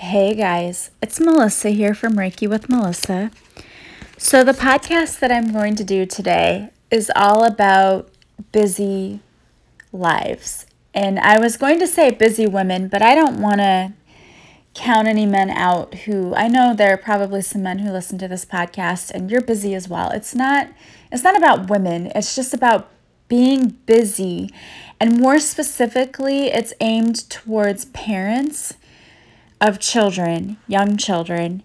Hey guys, it's Melissa here from Reiki with Melissa. So, the podcast that I'm going to do today is all about busy lives. And I was going to say busy women, but I don't want to count any men out who I know there are probably some men who listen to this podcast and you're busy as well. It's not it's not about women. It's just about being busy. And more specifically, it's aimed towards parents of children, young children,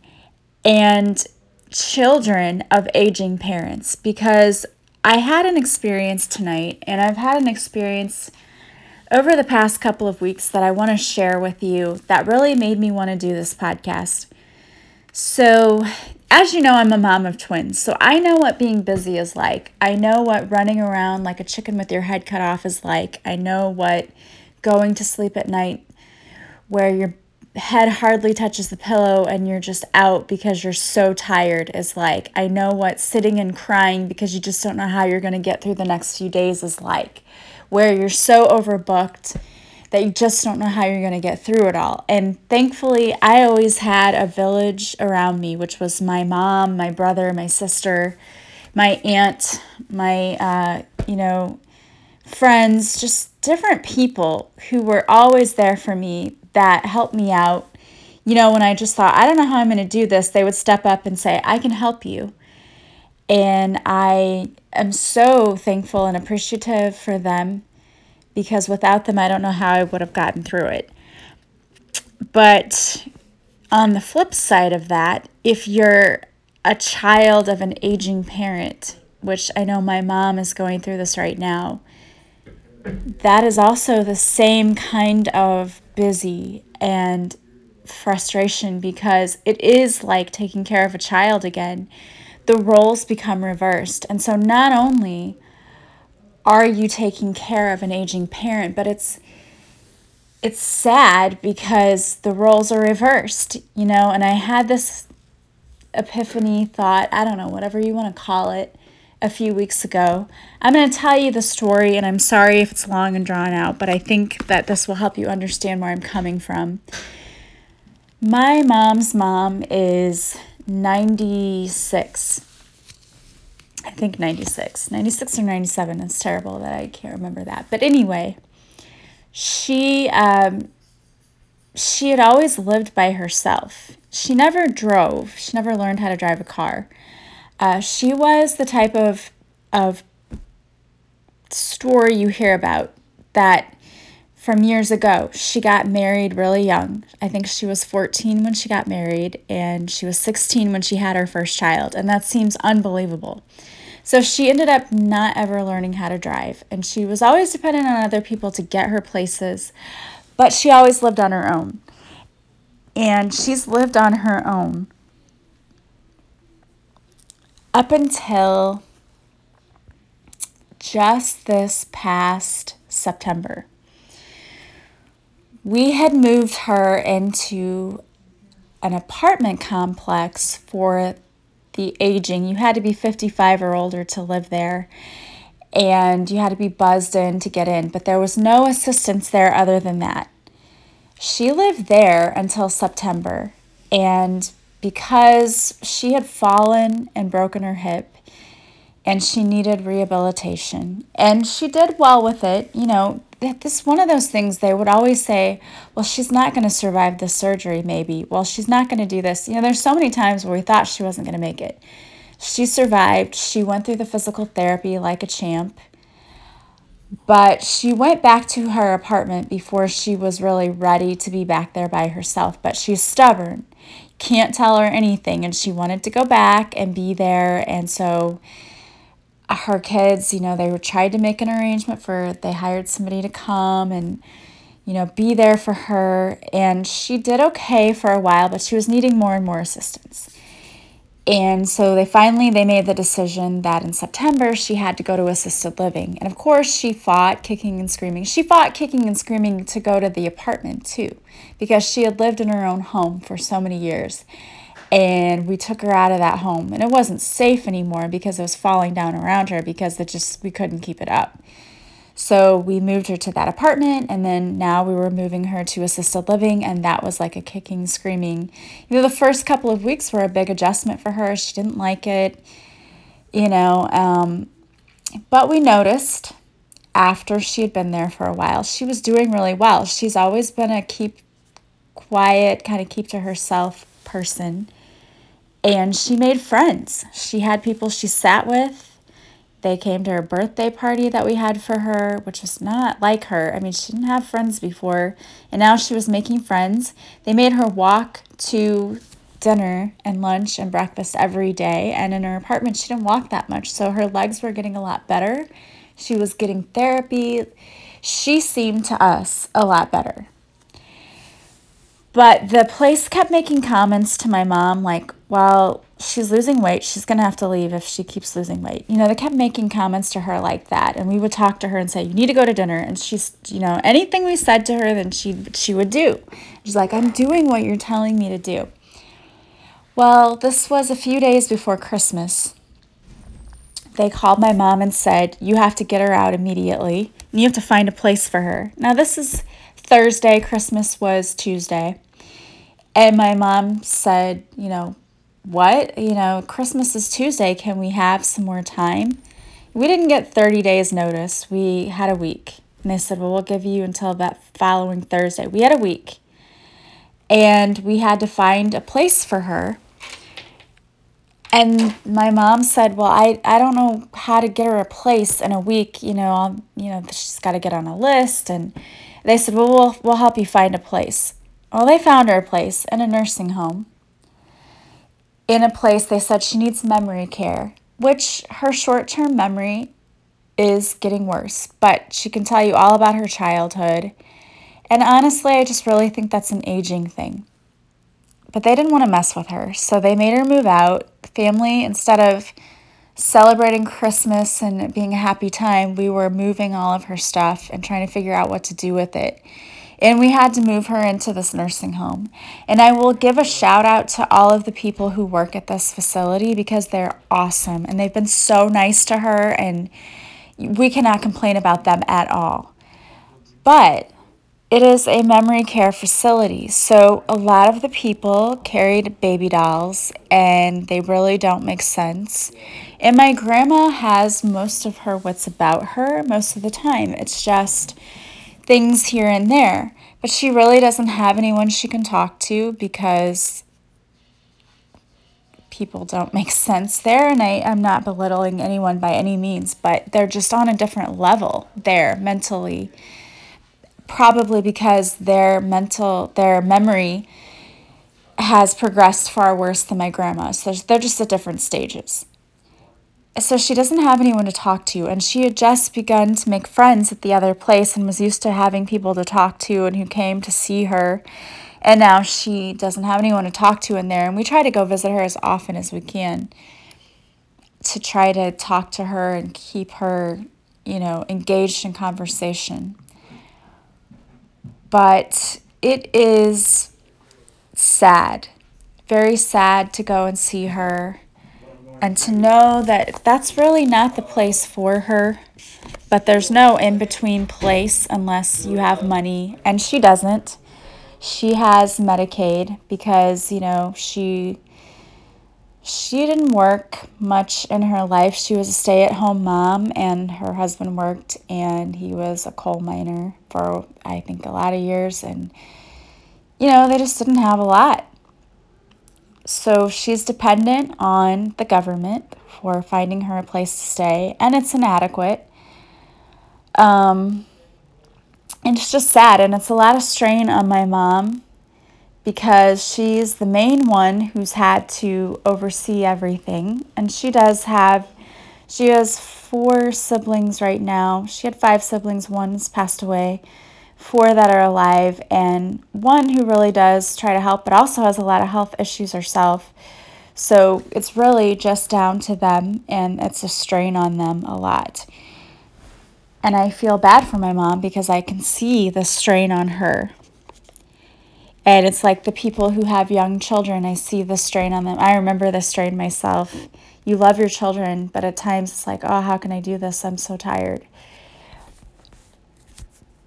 and children of aging parents because I had an experience tonight and I've had an experience over the past couple of weeks that I want to share with you that really made me want to do this podcast. So, as you know, I'm a mom of twins, so I know what being busy is like. I know what running around like a chicken with your head cut off is like. I know what going to sleep at night where your head hardly touches the pillow and you're just out because you're so tired is like. I know what sitting and crying because you just don't know how you're going to get through the next few days is like, where you're so overbooked that you just don't know how you're going to get through it all. And thankfully, I always had a village around me, which was my mom, my brother, my sister, my aunt, my, uh, you know, friends, just different people who were always there for me that helped me out. You know, when I just thought, I don't know how I'm going to do this, they would step up and say, I can help you. And I am so thankful and appreciative for them because without them, I don't know how I would have gotten through it. But on the flip side of that, if you're a child of an aging parent, which I know my mom is going through this right now, that is also the same kind of busy and frustration because it is like taking care of a child again. The roles become reversed. And so not only are you taking care of an aging parent, but it's it's sad because the roles are reversed, you know, and I had this epiphany thought, I don't know, whatever you want to call it, a few weeks ago. I'm going to tell you the story, and I'm sorry if it's long and drawn out, but I think that this will help you understand where I'm coming from. My mom's mom is 96. I think 96. 96 or 97. It's terrible that I can't remember that. But anyway, she um, she had always lived by herself. She never drove. She never learned how to drive a car. Uh, she was the type of of story you hear about that from years ago. She got married really young. I think she was 14 when she got married, and she was 16 when she had her first child, and that seems unbelievable. So she ended up not ever learning how to drive, and she was always dependent on other people to get her places, but she always lived on her own. And she's lived on her own up until just this past September. We had moved her into an apartment complex for the aging. You had to be 55 or older to live there, and you had to be buzzed in to get in, but there was no assistance there other than that. She lived there until September, and because she had fallen and broken her hip and she needed rehabilitation. And she did well with it. You know, this one of those things they would always say, well, she's not going to survive the surgery, maybe. Well, she's not going to do this. You know, there's so many times where we thought she wasn't going to make it. She survived. She went through the physical therapy like a champ. But she went back to her apartment before she was really ready to be back there by herself. But she's stubborn can't tell her anything and she wanted to go back and be there and so her kids you know they were tried to make an arrangement for they hired somebody to come and you know be there for her and she did okay for a while but she was needing more and more assistance and so they finally they made the decision that in September she had to go to assisted living. And of course she fought kicking and screaming. She fought kicking and screaming to go to the apartment too because she had lived in her own home for so many years. And we took her out of that home and it wasn't safe anymore because it was falling down around her because it just we couldn't keep it up. So we moved her to that apartment, and then now we were moving her to assisted living, and that was like a kicking, screaming. You know, the first couple of weeks were a big adjustment for her. She didn't like it, you know, um, but we noticed after she had been there for a while, she was doing really well. She's always been a keep quiet, kind of keep to herself person. And she made friends. She had people she sat with they came to her birthday party that we had for her, which was not like her. I mean, she didn't have friends before, and now she was making friends. They made her walk to dinner and lunch and breakfast every day, and in her apartment, she didn't walk that much, so her legs were getting a lot better. She was getting therapy. She seemed to us a lot better. But the place kept making comments to my mom like, well, she's losing weight. She's going to have to leave if she keeps losing weight. You know, they kept making comments to her like that. And we would talk to her and say, you need to go to dinner. And she's, you know, anything we said to her, then she, she would do. She's like, I'm doing what you're telling me to do. Well, this was a few days before Christmas. They called my mom and said, You have to get her out immediately. And you have to find a place for her. Now, this is Thursday, Christmas was Tuesday. And my mom said, You know, what? You know, Christmas is Tuesday. Can we have some more time? We didn't get 30 days' notice. We had a week. And they said, well, we'll give you until that following Thursday. We had a week. And we had to find a place for her. And my mom said, well, I, I don't know how to get her a place in a week. You know, I'll, you know, she's got to get on a list. And they said, well, we'll, we'll help you find a place. Well, they found her a place in a nursing home in a place they said she needs memory care, which her short term memory is getting worse, but she can tell you all about her childhood. And honestly, I just really think that's an aging thing. But they didn't want to mess with her, so they made her move out. Family, instead of celebrating Christmas and being a happy time, we were moving all of her stuff and trying to figure out what to do with it. And we had to move her into this nursing home. And I will give a shout out to all of the people who work at this facility because they're awesome and they've been so nice to her, and we cannot complain about them at all. But it is a memory care facility, so a lot of the people carried baby dolls and they really don't make sense. And my grandma has most of her wits about her most of the time. It's just things here and there. But she really doesn't have anyone she can talk to because people don't make sense there. And I, I'm not belittling anyone by any means, but they're just on a different level there mentally. Probably because their mental, their memory has progressed far worse than my grandma's. So they're just at different stages so she doesn't have anyone to talk to and she had just begun to make friends at the other place and was used to having people to talk to and who came to see her. And now she doesn't have anyone to talk to in there and we try to go visit her as often as we can to try to talk to her and keep her you know engaged in conversation. But it is sad very sad to go and see her and to know that that's really not the place for her. But there's no in between place unless you have money, and she doesn't. She has Medicaid because, you know, she she didn't work much in her life. She was a stay-at-home mom and her husband worked and he was a coal miner for I think a lot of years and you know, they just didn't have a lot. So she's dependent on the government for finding her a place to stay, and it's inadequate. Um, and it's just sad, and it's a lot of strain on my mom because she's the main one who's had to oversee everything. And she does have, she has four siblings right now. She had five siblings, one's passed away four that are alive, and one who really does try to help, but also has a lot of health issues herself. So it's really just down to them, and it's a strain on them a lot. And I feel bad for my mom because I can see the strain on her. And it's like the people who have young children, I see the strain on them. I remember the strain myself. You love your children, but at times it's like, oh, how can I do this? I'm so tired.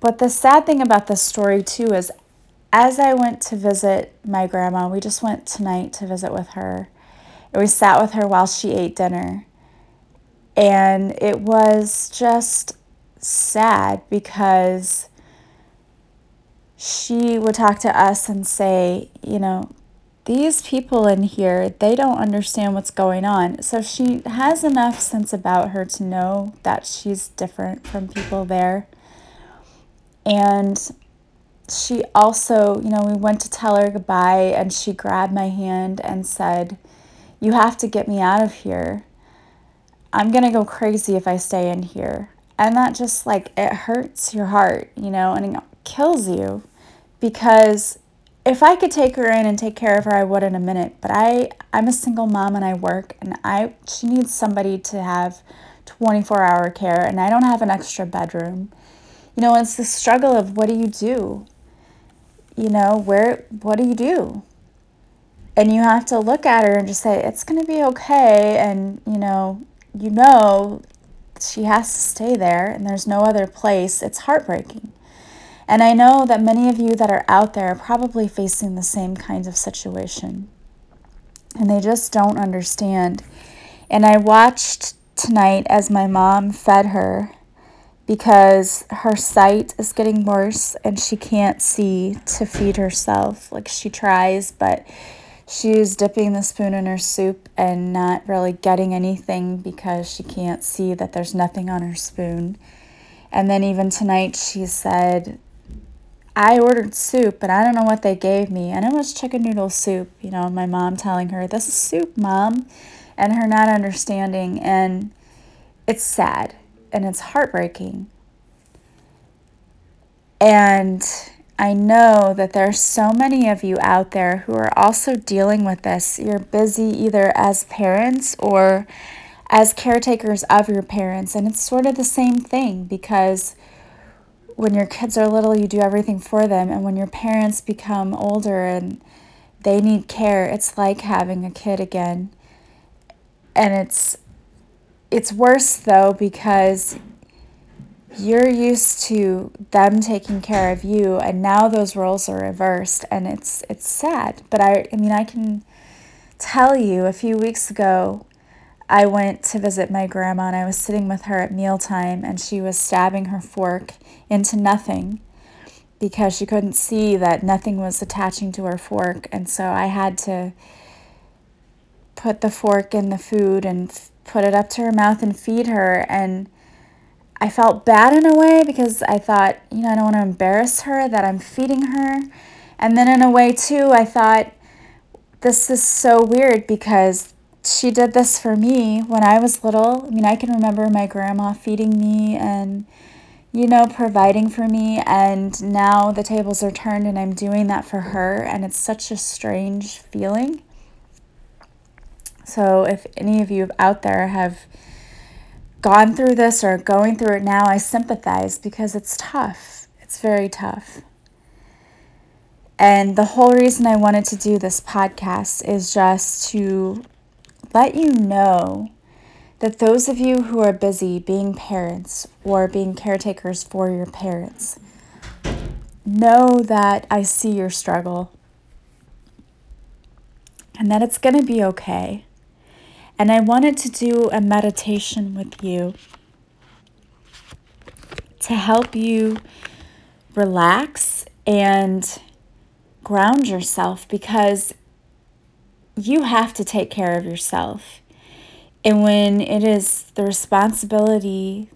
But the sad thing about this story, too, is as I went to visit my grandma, we just went tonight to visit with her. And we sat with her while she ate dinner. And it was just sad because she would talk to us and say, you know, these people in here, they don't understand what's going on. So she has enough sense about her to know that she's different from people there. And she also, you know, we went to tell her goodbye and she grabbed my hand and said, You have to get me out of here. I'm going to go crazy if I stay in here. And that just like, it hurts your heart, you know, and it kills you because if I could take her in and take care of her, I would in a minute. But I, I'm a single mom and I work, and I she needs somebody to have 24 hour care, and I don't have an extra bedroom. You know, it's the struggle of what do you do? You know, where what do you do? And you have to look at her and just say it's going to be okay, and you know, you know, she has to stay there, and there's no other place. It's heartbreaking. And I know that many of you that are out there are probably facing the same kinds of situation. And they just don't understand. And I watched tonight as my mom fed her because her sight is getting worse and she can't see to feed herself. Like she tries, but she's dipping the spoon in her soup and not really getting anything because she can't see that there's nothing on her spoon. And then even tonight she said I ordered soup, but I don't know what they gave me. And it was chicken noodle soup. You know, my mom telling her, This is soup, mom. And her not understanding. And it's sad and it's heartbreaking. And I know that there are so many of you out there who are also dealing with this. You're busy either as parents or as caretakers of your parents. And it's sort of the same thing because when your kids are little, you do everything for them. And when your parents become older and they need care, it's like having a kid again. And it's it's worse though because you're used to them taking care of you and now those roles are reversed and it's it's sad. But I I mean I can tell you a few weeks ago I went to visit my grandma and I was sitting with her at mealtime and she was stabbing her fork into nothing because she couldn't see that nothing was attaching to her fork. And so I had to put the fork in the food and put it up to her mouth and feed her. And I felt bad in a way because I thought, you know, I don't want to embarrass her that I'm feeding her. And then in a way, too, I thought, this is so weird because she did this for me when I was little. I mean, I can remember my grandma feeding me and, you know, providing for me. And now the tables are turned and I'm doing that for her. And it's such a strange feeling. So, if any of you out there have gone through this or going through it now, I sympathize because it's tough. It's very tough. And the whole reason I wanted to do this podcast is just to let you know that those of you who are busy being parents or being caretakers for your parents, know that I see your struggle and that it's going to be okay. And I wanted to do a meditation with you to help you relax and ground yourself because you have to take care of yourself. And when it is the responsibility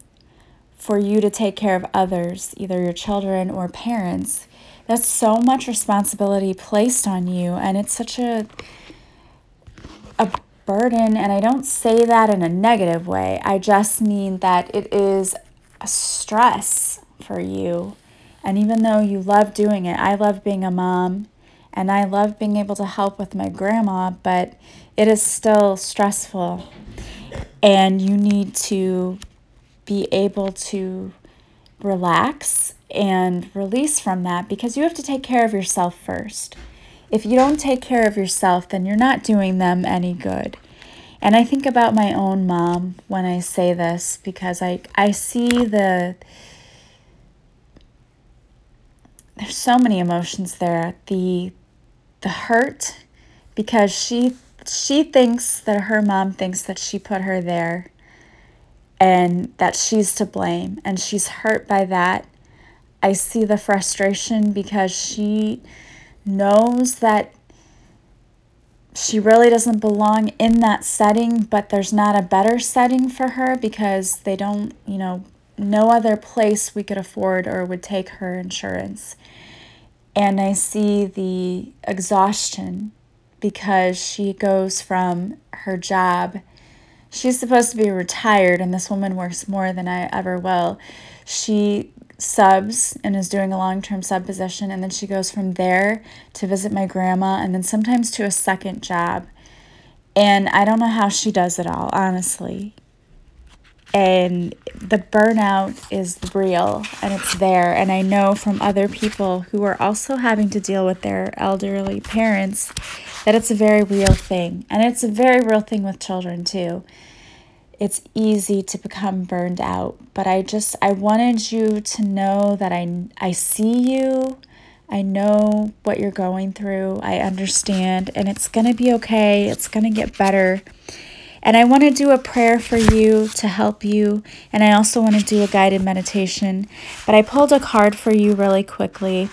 for you to take care of others, either your children or parents, that's so much responsibility placed on you and it's such a a burden and I don't say that in a negative way. I just mean that it is a stress for you. And even though you love doing it, I love being a mom and I love being able to help with my grandma, but it is still stressful. And you need to be able to relax and release from that because you have to take care of yourself first. If you don't take care of yourself, then you're not doing them any good. And I think about my own mom when I say this because I, I see the there's so many emotions there. The the hurt because she she thinks that her mom thinks that she put her there and that she's to blame and she's hurt by that. I see the frustration because she knows that she really doesn't belong in that setting, but there's not a better setting for her because they don't, you know, no other place we could afford or would take her insurance. And I see the exhaustion because she goes from her job. She's supposed to be retired, and this woman works more than I ever will. She subs and is doing a long term sub position, and then she goes from there to visit my grandma, and then sometimes to a second job. And I don't know how she does it all, honestly. And the burnout is real and it's there. And i know from other people who are also having to deal with their elderly parents that it's a very real thing. And it's a very real thing with children too it's easy to become burned out but i just i wanted you to know that i i see you i know what you're going through i understand and it's going to be okay it's going to get better and I want to do a prayer for you to help you. And I also want to do a guided meditation. But I pulled a card for you really quickly.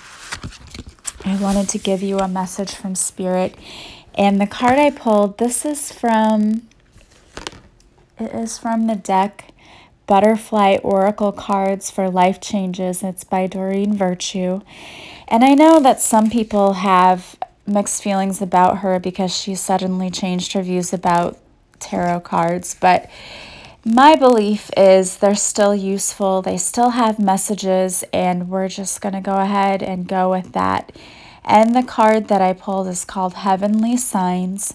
I wanted to give you a message from Spirit. And the card I pulled, this is from it is from the deck Butterfly Oracle Cards for Life Changes. It's by Doreen Virtue. And I know that some people have mixed feelings about her because she suddenly changed her views about tarot cards, but my belief is they're still useful. They still have messages, and we're just going to go ahead and go with that. And the card that I pulled is called Heavenly Signs.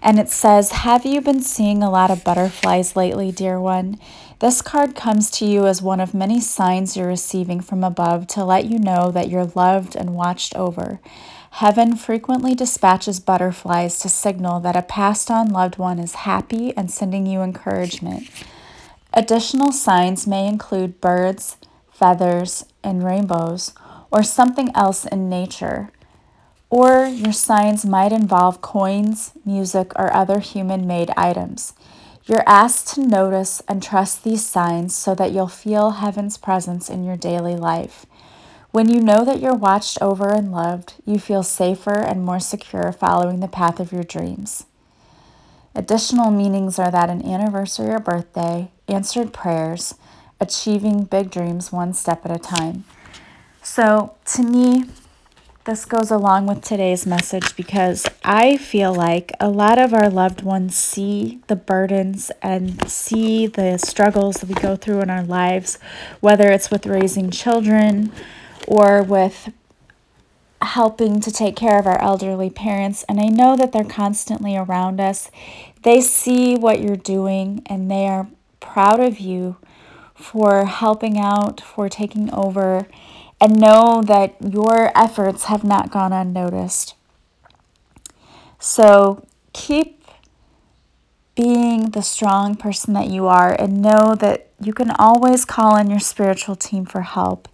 And it says, Have you been seeing a lot of butterflies lately, dear one? This card comes to you as one of many signs you're receiving from above to let you know that you're loved and watched over. Heaven frequently dispatches butterflies to signal that a passed on loved one is happy and sending you encouragement. Additional signs may include birds, feathers, and rainbows, or something else in nature. Or your signs might involve coins, music, or other human made items. You're asked to notice and trust these signs so that you'll feel heaven's presence in your daily life. When you know that you're watched over and loved, you feel safer and more secure following the path of your dreams. Additional meanings are that an anniversary or birthday, answered prayers, achieving big dreams one step at a time. So, to me, this goes along with today's message because I feel like a lot of our loved ones see the burdens and see the struggles that we go through in our lives, whether it's with raising children or with helping to take care of our elderly parents. And I know that they're constantly around us. They see what you're doing and they are proud of you for helping out, for taking over, and know that your efforts have not gone unnoticed. So keep being the strong person that you are and know that you can always call on your spiritual team for help.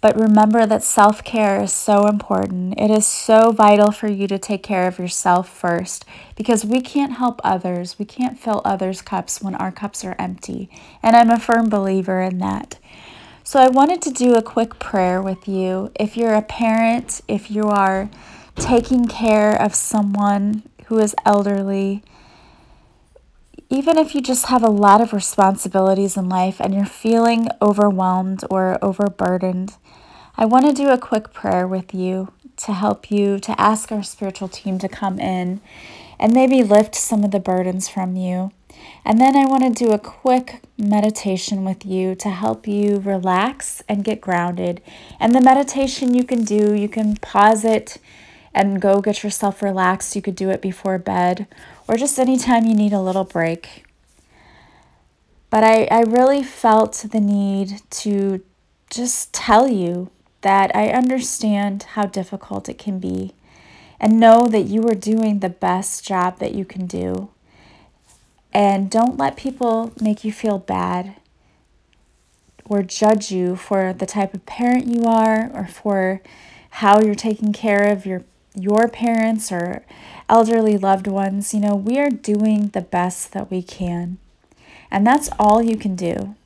But remember that self care is so important. It is so vital for you to take care of yourself first because we can't help others. We can't fill others' cups when our cups are empty. And I'm a firm believer in that. So I wanted to do a quick prayer with you. If you're a parent, if you are taking care of someone who is elderly, even if you just have a lot of responsibilities in life and you're feeling overwhelmed or overburdened, I want to do a quick prayer with you to help you to ask our spiritual team to come in and maybe lift some of the burdens from you. And then I want to do a quick meditation with you to help you relax and get grounded. And the meditation you can do, you can pause it and go get yourself relaxed. You could do it before bed or just anytime you need a little break. But I, I really felt the need to just tell you that I understand how difficult it can be and know that you are doing the best job that you can do. And don't let people make you feel bad or judge you for the type of parent you are or for how you're taking care of your your parents or elderly loved ones, you know, we are doing the best that we can. And that's all you can do.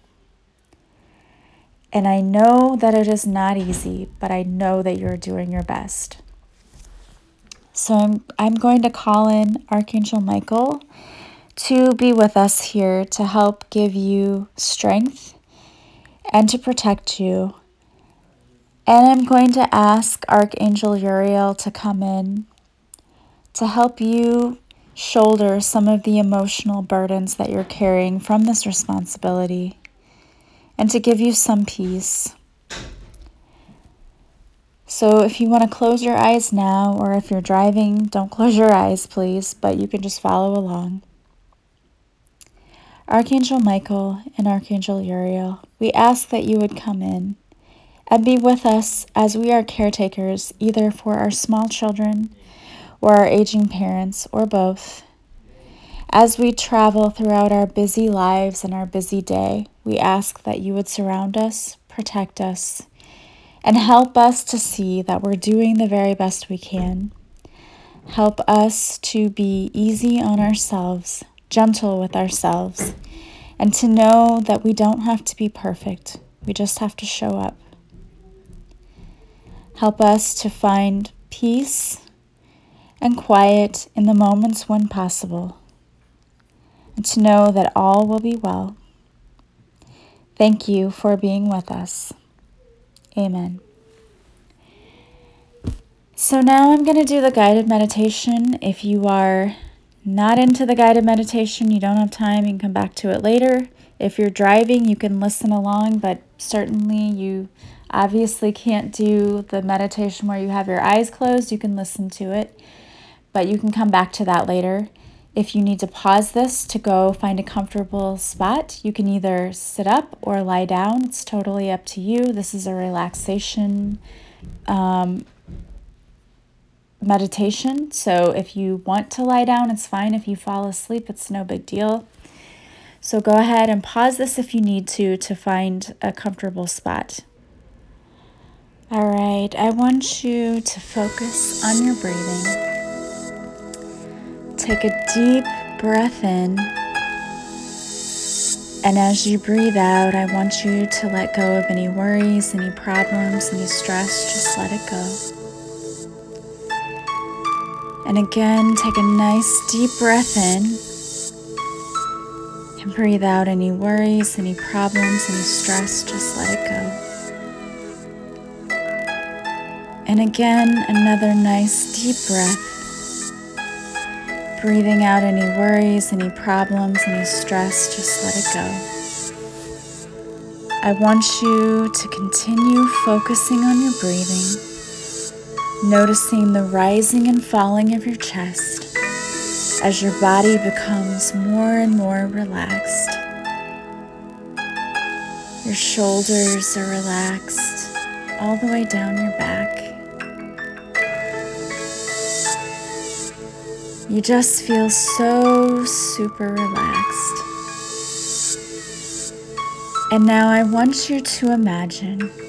And I know that it is not easy, but I know that you're doing your best. So I'm, I'm going to call in Archangel Michael to be with us here to help give you strength and to protect you. And I'm going to ask Archangel Uriel to come in to help you shoulder some of the emotional burdens that you're carrying from this responsibility and to give you some peace. So, if you want to close your eyes now, or if you're driving, don't close your eyes, please, but you can just follow along. Archangel Michael and Archangel Uriel, we ask that you would come in and be with us as we are caretakers, either for our small children or our aging parents, or both. As we travel throughout our busy lives and our busy day, we ask that you would surround us, protect us, and help us to see that we're doing the very best we can. Help us to be easy on ourselves, gentle with ourselves, and to know that we don't have to be perfect. We just have to show up. Help us to find peace and quiet in the moments when possible, and to know that all will be well. Thank you for being with us. Amen. So now I'm going to do the guided meditation. If you are not into the guided meditation, you don't have time, you can come back to it later. If you're driving, you can listen along, but certainly you obviously can't do the meditation where you have your eyes closed. You can listen to it but you can come back to that later. If you need to pause this to go find a comfortable spot, you can either sit up or lie down. It's totally up to you. This is a relaxation um, meditation. So if you want to lie down, it's fine. If you fall asleep, it's no big deal. So go ahead and pause this if you need to to find a comfortable spot. All right, I want you to focus on your breathing. Take a deep breath in. And as you breathe out, I want you to let go of any worries, any problems, any stress. Just let it go. And again, take a nice deep breath in. And breathe out any worries, any problems, any stress. Just let it go. And again, another nice deep breath. Breathing out any worries, any problems, any stress, just let it go. I want you to continue focusing on your breathing, noticing the rising and falling of your chest as your body becomes more and more relaxed. Your shoulders are relaxed all the way down your back. You just feel so super relaxed. And now I want you to imagine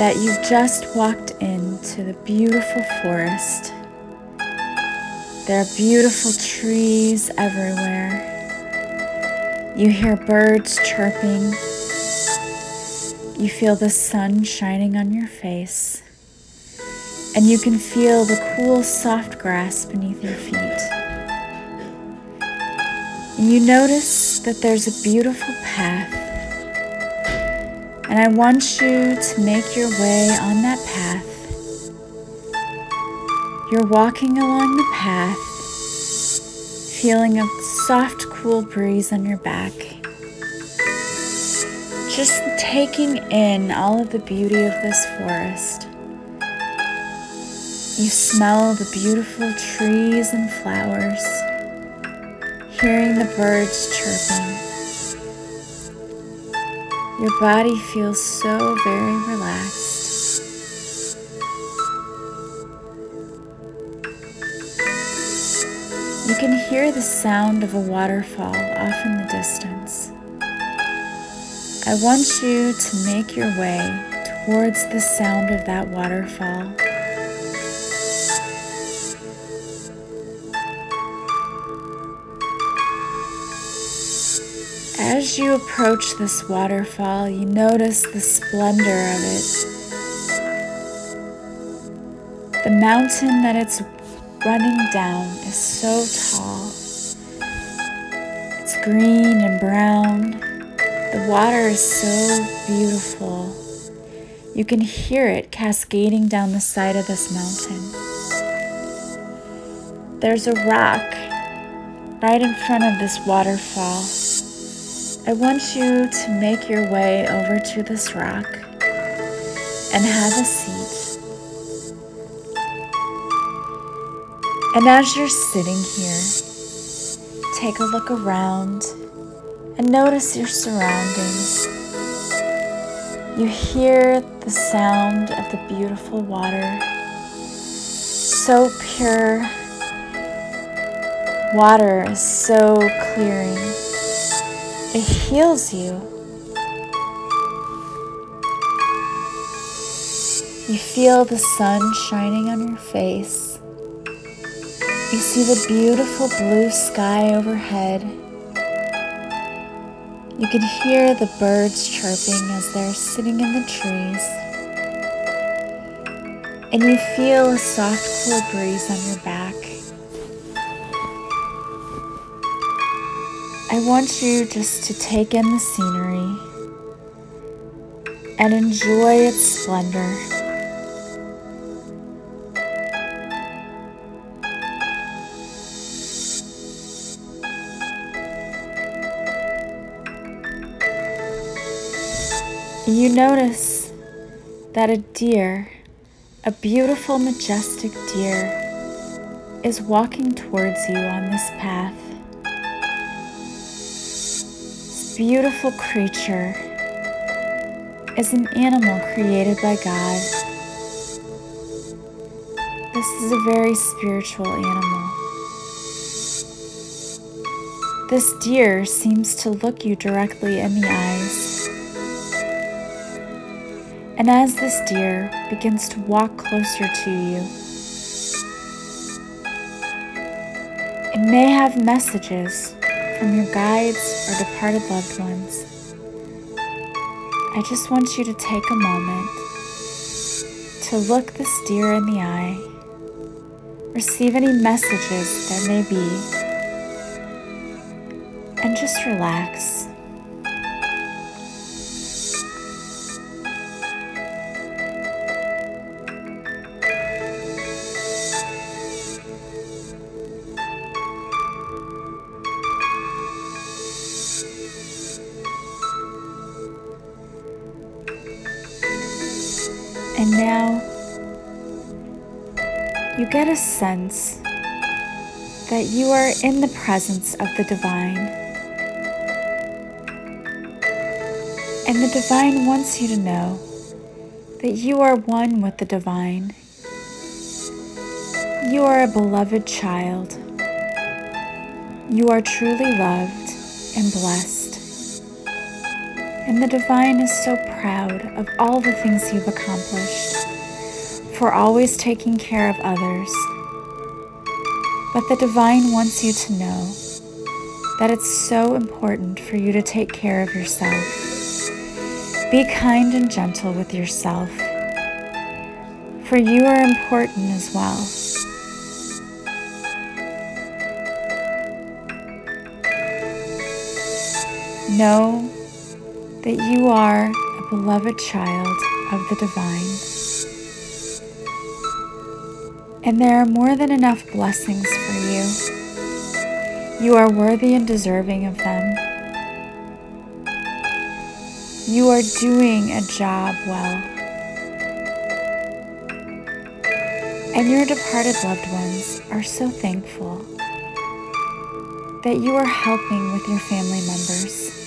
that you've just walked into the beautiful forest. There are beautiful trees everywhere. You hear birds chirping. You feel the sun shining on your face and you can feel the cool, soft grass beneath your feet. And you notice that there's a beautiful path. And I want you to make your way on that path. You're walking along the path, feeling a soft, cool breeze on your back. Just taking in all of the beauty of this forest. You smell the beautiful trees and flowers, hearing the birds chirping. Your body feels so very relaxed. You can hear the sound of a waterfall off in the distance. I want you to make your way towards the sound of that waterfall. As you approach this waterfall, you notice the splendor of it. The mountain that it's running down is so tall. It's green and brown. The water is so beautiful. You can hear it cascading down the side of this mountain. There's a rock right in front of this waterfall. I want you to make your way over to this rock and have a seat. And as you're sitting here, take a look around and notice your surroundings. You hear the sound of the beautiful water, so pure. Water is so clearing. It heals you. You feel the sun shining on your face. You see the beautiful blue sky overhead. You can hear the birds chirping as they're sitting in the trees. And you feel a soft, cool breeze on your back. I want you just to take in the scenery and enjoy its splendor. You notice that a deer, a beautiful, majestic deer, is walking towards you on this path. Beautiful creature is an animal created by God. This is a very spiritual animal. This deer seems to look you directly in the eyes. And as this deer begins to walk closer to you, it may have messages from your guides or departed loved ones. I just want you to take a moment to look this deer in the eye, receive any messages there may be, and just relax. And now you get a sense that you are in the presence of the divine. And the divine wants you to know that you are one with the divine. You are a beloved child. You are truly loved and blessed. And the divine is so proud of all the things you've accomplished, for always taking care of others. But the divine wants you to know that it's so important for you to take care of yourself. Be kind and gentle with yourself, for you are important as well. Know that you are a beloved child of the divine. And there are more than enough blessings for you. You are worthy and deserving of them. You are doing a job well. And your departed loved ones are so thankful that you are helping with your family members.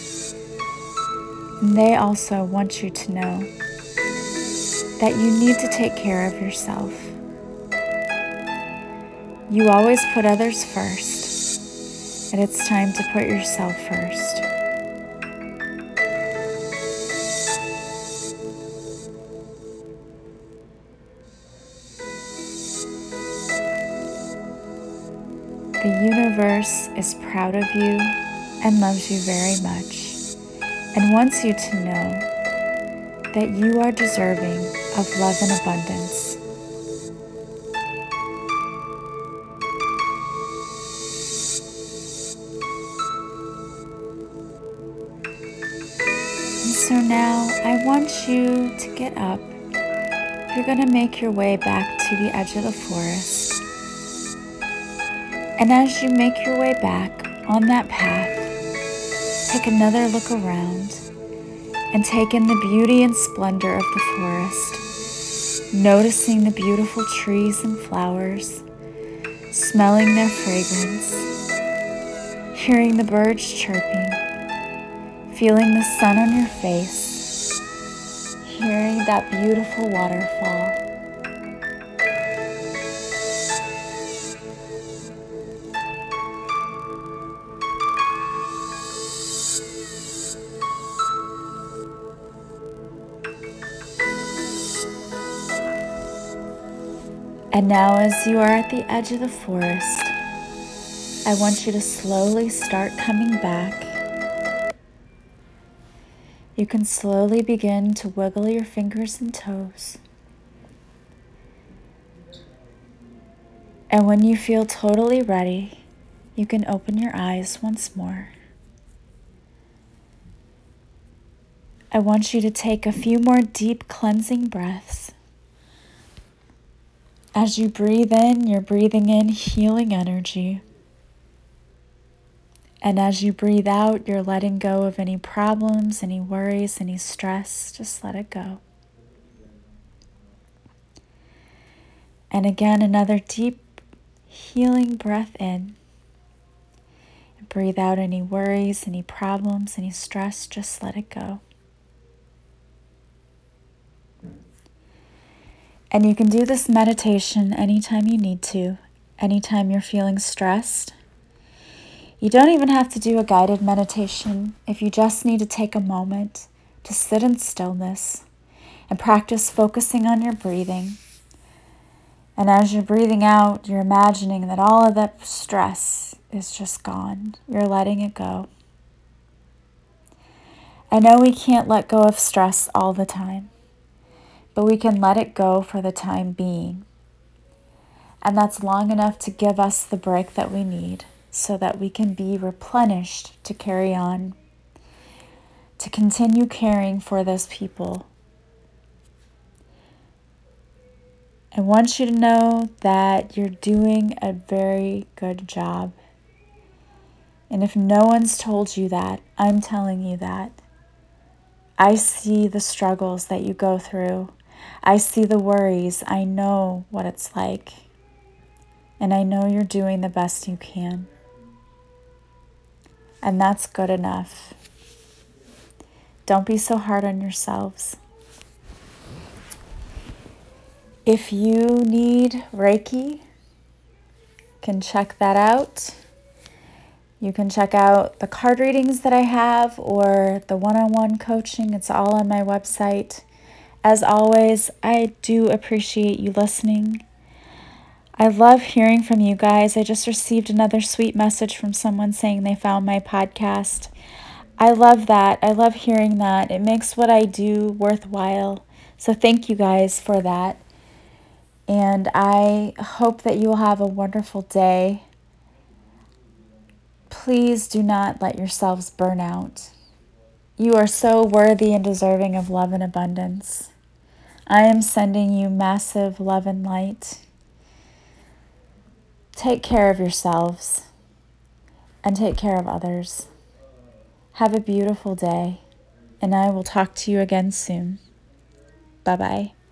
And they also want you to know that you need to take care of yourself. You always put others first, and it's time to put yourself first. The universe is proud of you and loves you very much and wants you to know that you are deserving of love and abundance. So now I want you to get up. You're going to make your way back to the edge of the forest. And as you make your way back on that path, take another look around and take in the beauty and splendor of the forest, noticing the beautiful trees and flowers, smelling their fragrance, hearing the birds chirping, feeling the sun on your face, hearing that beautiful waterfall. Now, as you are at the edge of the forest, I want you to slowly start coming back. You can slowly begin to wiggle your fingers and toes. And when you feel totally ready, you can open your eyes once more. I want you to take a few more deep cleansing breaths. As you breathe in, you're breathing in healing energy. And as you breathe out, you're letting go of any problems, any worries, any stress. Just let it go. And again, another deep healing breath in. Breathe out any worries, any problems, any stress. Just let it go. And you can do this meditation anytime you need to, anytime you're feeling stressed. You don't even have to do a guided meditation if you just need to take a moment to sit in stillness and practice focusing on your breathing. And as you're breathing out, you're imagining that all of that stress is just gone. You're letting it go. I know we can't let go of stress all the time but we can let it go for the time being. And that's long enough to give us the break that we need so that we can be replenished to carry on, to continue caring for those people. I want you to know that you're doing a very good job. And if no one's told you that, I'm telling you that. I see the struggles that you go through. I see the worries. I know what it's like. And I know you're doing the best you can. And that's good enough. Don't be so hard on yourselves. If you need Reiki, can check that out. You can check out the card readings that I have or the one on one coaching. It's all on my website. As always, I do appreciate you listening. I love hearing from you guys. I just received another sweet message from someone saying they found my podcast. I love that. I love hearing that. It makes what I do worthwhile. So, thank you guys for that. And I hope that you will have a wonderful day. Please do not let yourselves burn out. You are so worthy and deserving of love and abundance. I am sending you massive love and light. Take care of yourselves and take care of others. Have a beautiful day, and I will talk to you again soon. Bye bye.